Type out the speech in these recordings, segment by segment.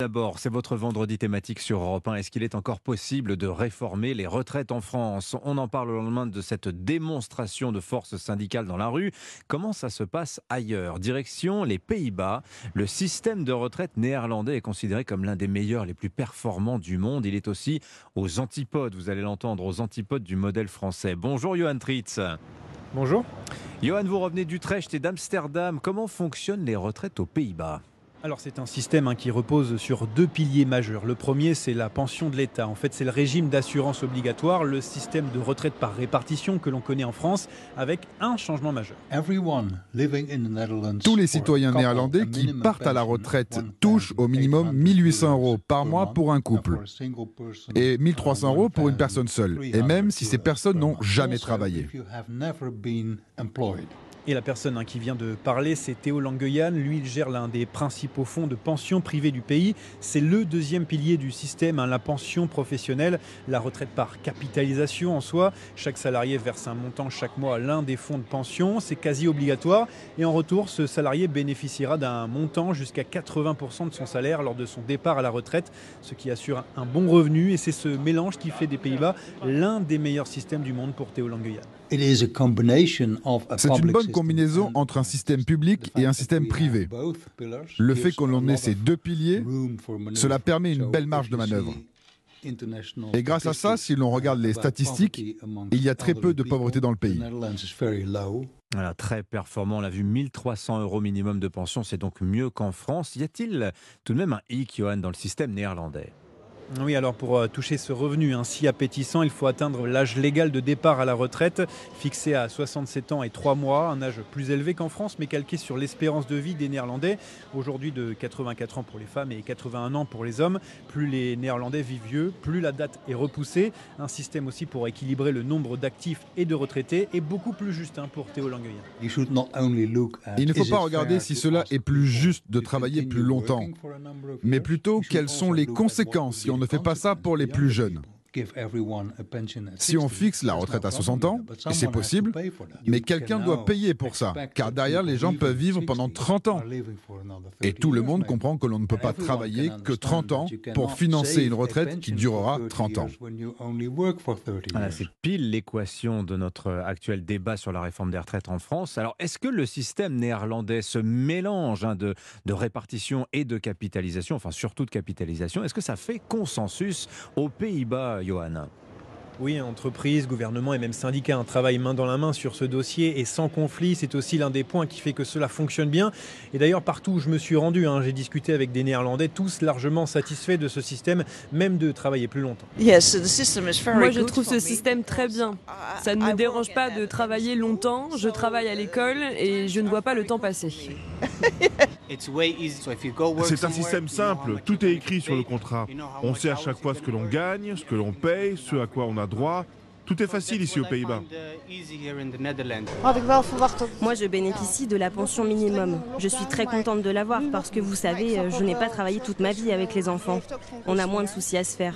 D'abord, c'est votre vendredi thématique sur Europe 1. Est-ce qu'il est encore possible de réformer les retraites en France? On en parle au lendemain de cette démonstration de force syndicale dans la rue. Comment ça se passe ailleurs? Direction les Pays-Bas. Le système de retraite néerlandais est considéré comme l'un des meilleurs, les plus performants du monde. Il est aussi aux antipodes, vous allez l'entendre, aux antipodes du modèle français. Bonjour Johan Tritz. Bonjour. Johan, vous revenez d'Utrecht et d'Amsterdam. Comment fonctionnent les retraites aux Pays-Bas? Alors c'est un système hein, qui repose sur deux piliers majeurs. Le premier c'est la pension de l'État. En fait c'est le régime d'assurance obligatoire, le système de retraite par répartition que l'on connaît en France avec un changement majeur. Tous les citoyens néerlandais qui partent à la retraite touchent au minimum 1800 euros par mois pour un couple et 1300 euros pour une personne seule, et même si ces personnes n'ont jamais travaillé. Et la personne hein, qui vient de parler, c'est Théo Langueyan. Lui, il gère l'un des principaux fonds de pension privés du pays. C'est le deuxième pilier du système, hein, la pension professionnelle, la retraite par capitalisation en soi. Chaque salarié verse un montant chaque mois à l'un des fonds de pension. C'est quasi obligatoire. Et en retour, ce salarié bénéficiera d'un montant jusqu'à 80% de son salaire lors de son départ à la retraite, ce qui assure un bon revenu. Et c'est ce mélange qui fait des Pays-Bas l'un des meilleurs systèmes du monde pour Théo Langueyan. C'est une bonne combinaison entre un système public et un système privé. Le fait qu'on ait ces deux piliers, cela permet une belle marge de manœuvre. Et grâce à ça, si l'on regarde les statistiques, il y a très peu de pauvreté dans le pays. Voilà, très performant, on l'a vu, 1300 euros minimum de pension, c'est donc mieux qu'en France. Y a-t-il tout de même un hic, Johan, dans le système néerlandais? Oui, alors pour euh, toucher ce revenu ainsi appétissant, il faut atteindre l'âge légal de départ à la retraite, fixé à 67 ans et 3 mois, un âge plus élevé qu'en France, mais calqué sur l'espérance de vie des Néerlandais, aujourd'hui de 84 ans pour les femmes et 81 ans pour les hommes. Plus les Néerlandais vivent vieux, plus la date est repoussée. Un système aussi pour équilibrer le nombre d'actifs et de retraités est beaucoup plus juste hein, pour Théo Langueyen. Il ne faut pas regarder si cela est plus juste de travailler plus longtemps, mais plutôt quelles sont les conséquences si on ne fait pas ça pour les plus jeunes. Si on fixe la retraite à 60 ans, et c'est possible, mais quelqu'un doit payer pour ça, car derrière les gens peuvent vivre pendant 30 ans. Et tout le monde comprend que l'on ne peut pas travailler que 30 ans pour financer une retraite qui durera 30 ans. c'est pile l'équation de notre actuel débat sur la réforme des retraites en France. Alors, est-ce que le système néerlandais, ce mélange hein, de, de répartition et de capitalisation, enfin surtout de capitalisation, est-ce que ça fait consensus aux Pays-Bas Johan oui, entreprise, gouvernement et même syndicats un travail main dans la main sur ce dossier et sans conflit. C'est aussi l'un des points qui fait que cela fonctionne bien. Et d'ailleurs, partout où je me suis rendu, hein, j'ai discuté avec des Néerlandais, tous largement satisfaits de ce système, même de travailler plus longtemps. Moi, je trouve ce système très bien. Ça ne me dérange pas de travailler longtemps. Je travaille à l'école et je ne vois pas le temps passer. C'est un système simple, tout est écrit sur le contrat. On sait à chaque fois ce que l'on gagne, ce que l'on paye, ce à quoi on a droit. Tout est facile ici aux Pays-Bas. Moi, je bénéficie de la pension minimum. Je suis très contente de l'avoir parce que vous savez, je n'ai pas travaillé toute ma vie avec les enfants. On a moins de soucis à se faire.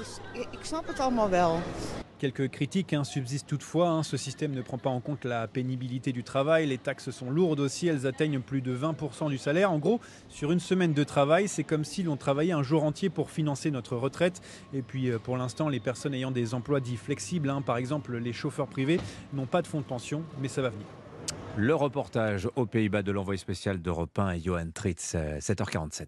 Quelques critiques hein, subsistent toutefois. Hein. Ce système ne prend pas en compte la pénibilité du travail. Les taxes sont lourdes aussi. Elles atteignent plus de 20% du salaire. En gros, sur une semaine de travail, c'est comme si l'on travaillait un jour entier pour financer notre retraite. Et puis, euh, pour l'instant, les personnes ayant des emplois dits flexibles, hein, par exemple les chauffeurs privés, n'ont pas de fonds de pension, mais ça va venir. Le reportage aux Pays-Bas de l'envoyé spécial d'Europe 1 et Johan Tritz, 7h47. Euh,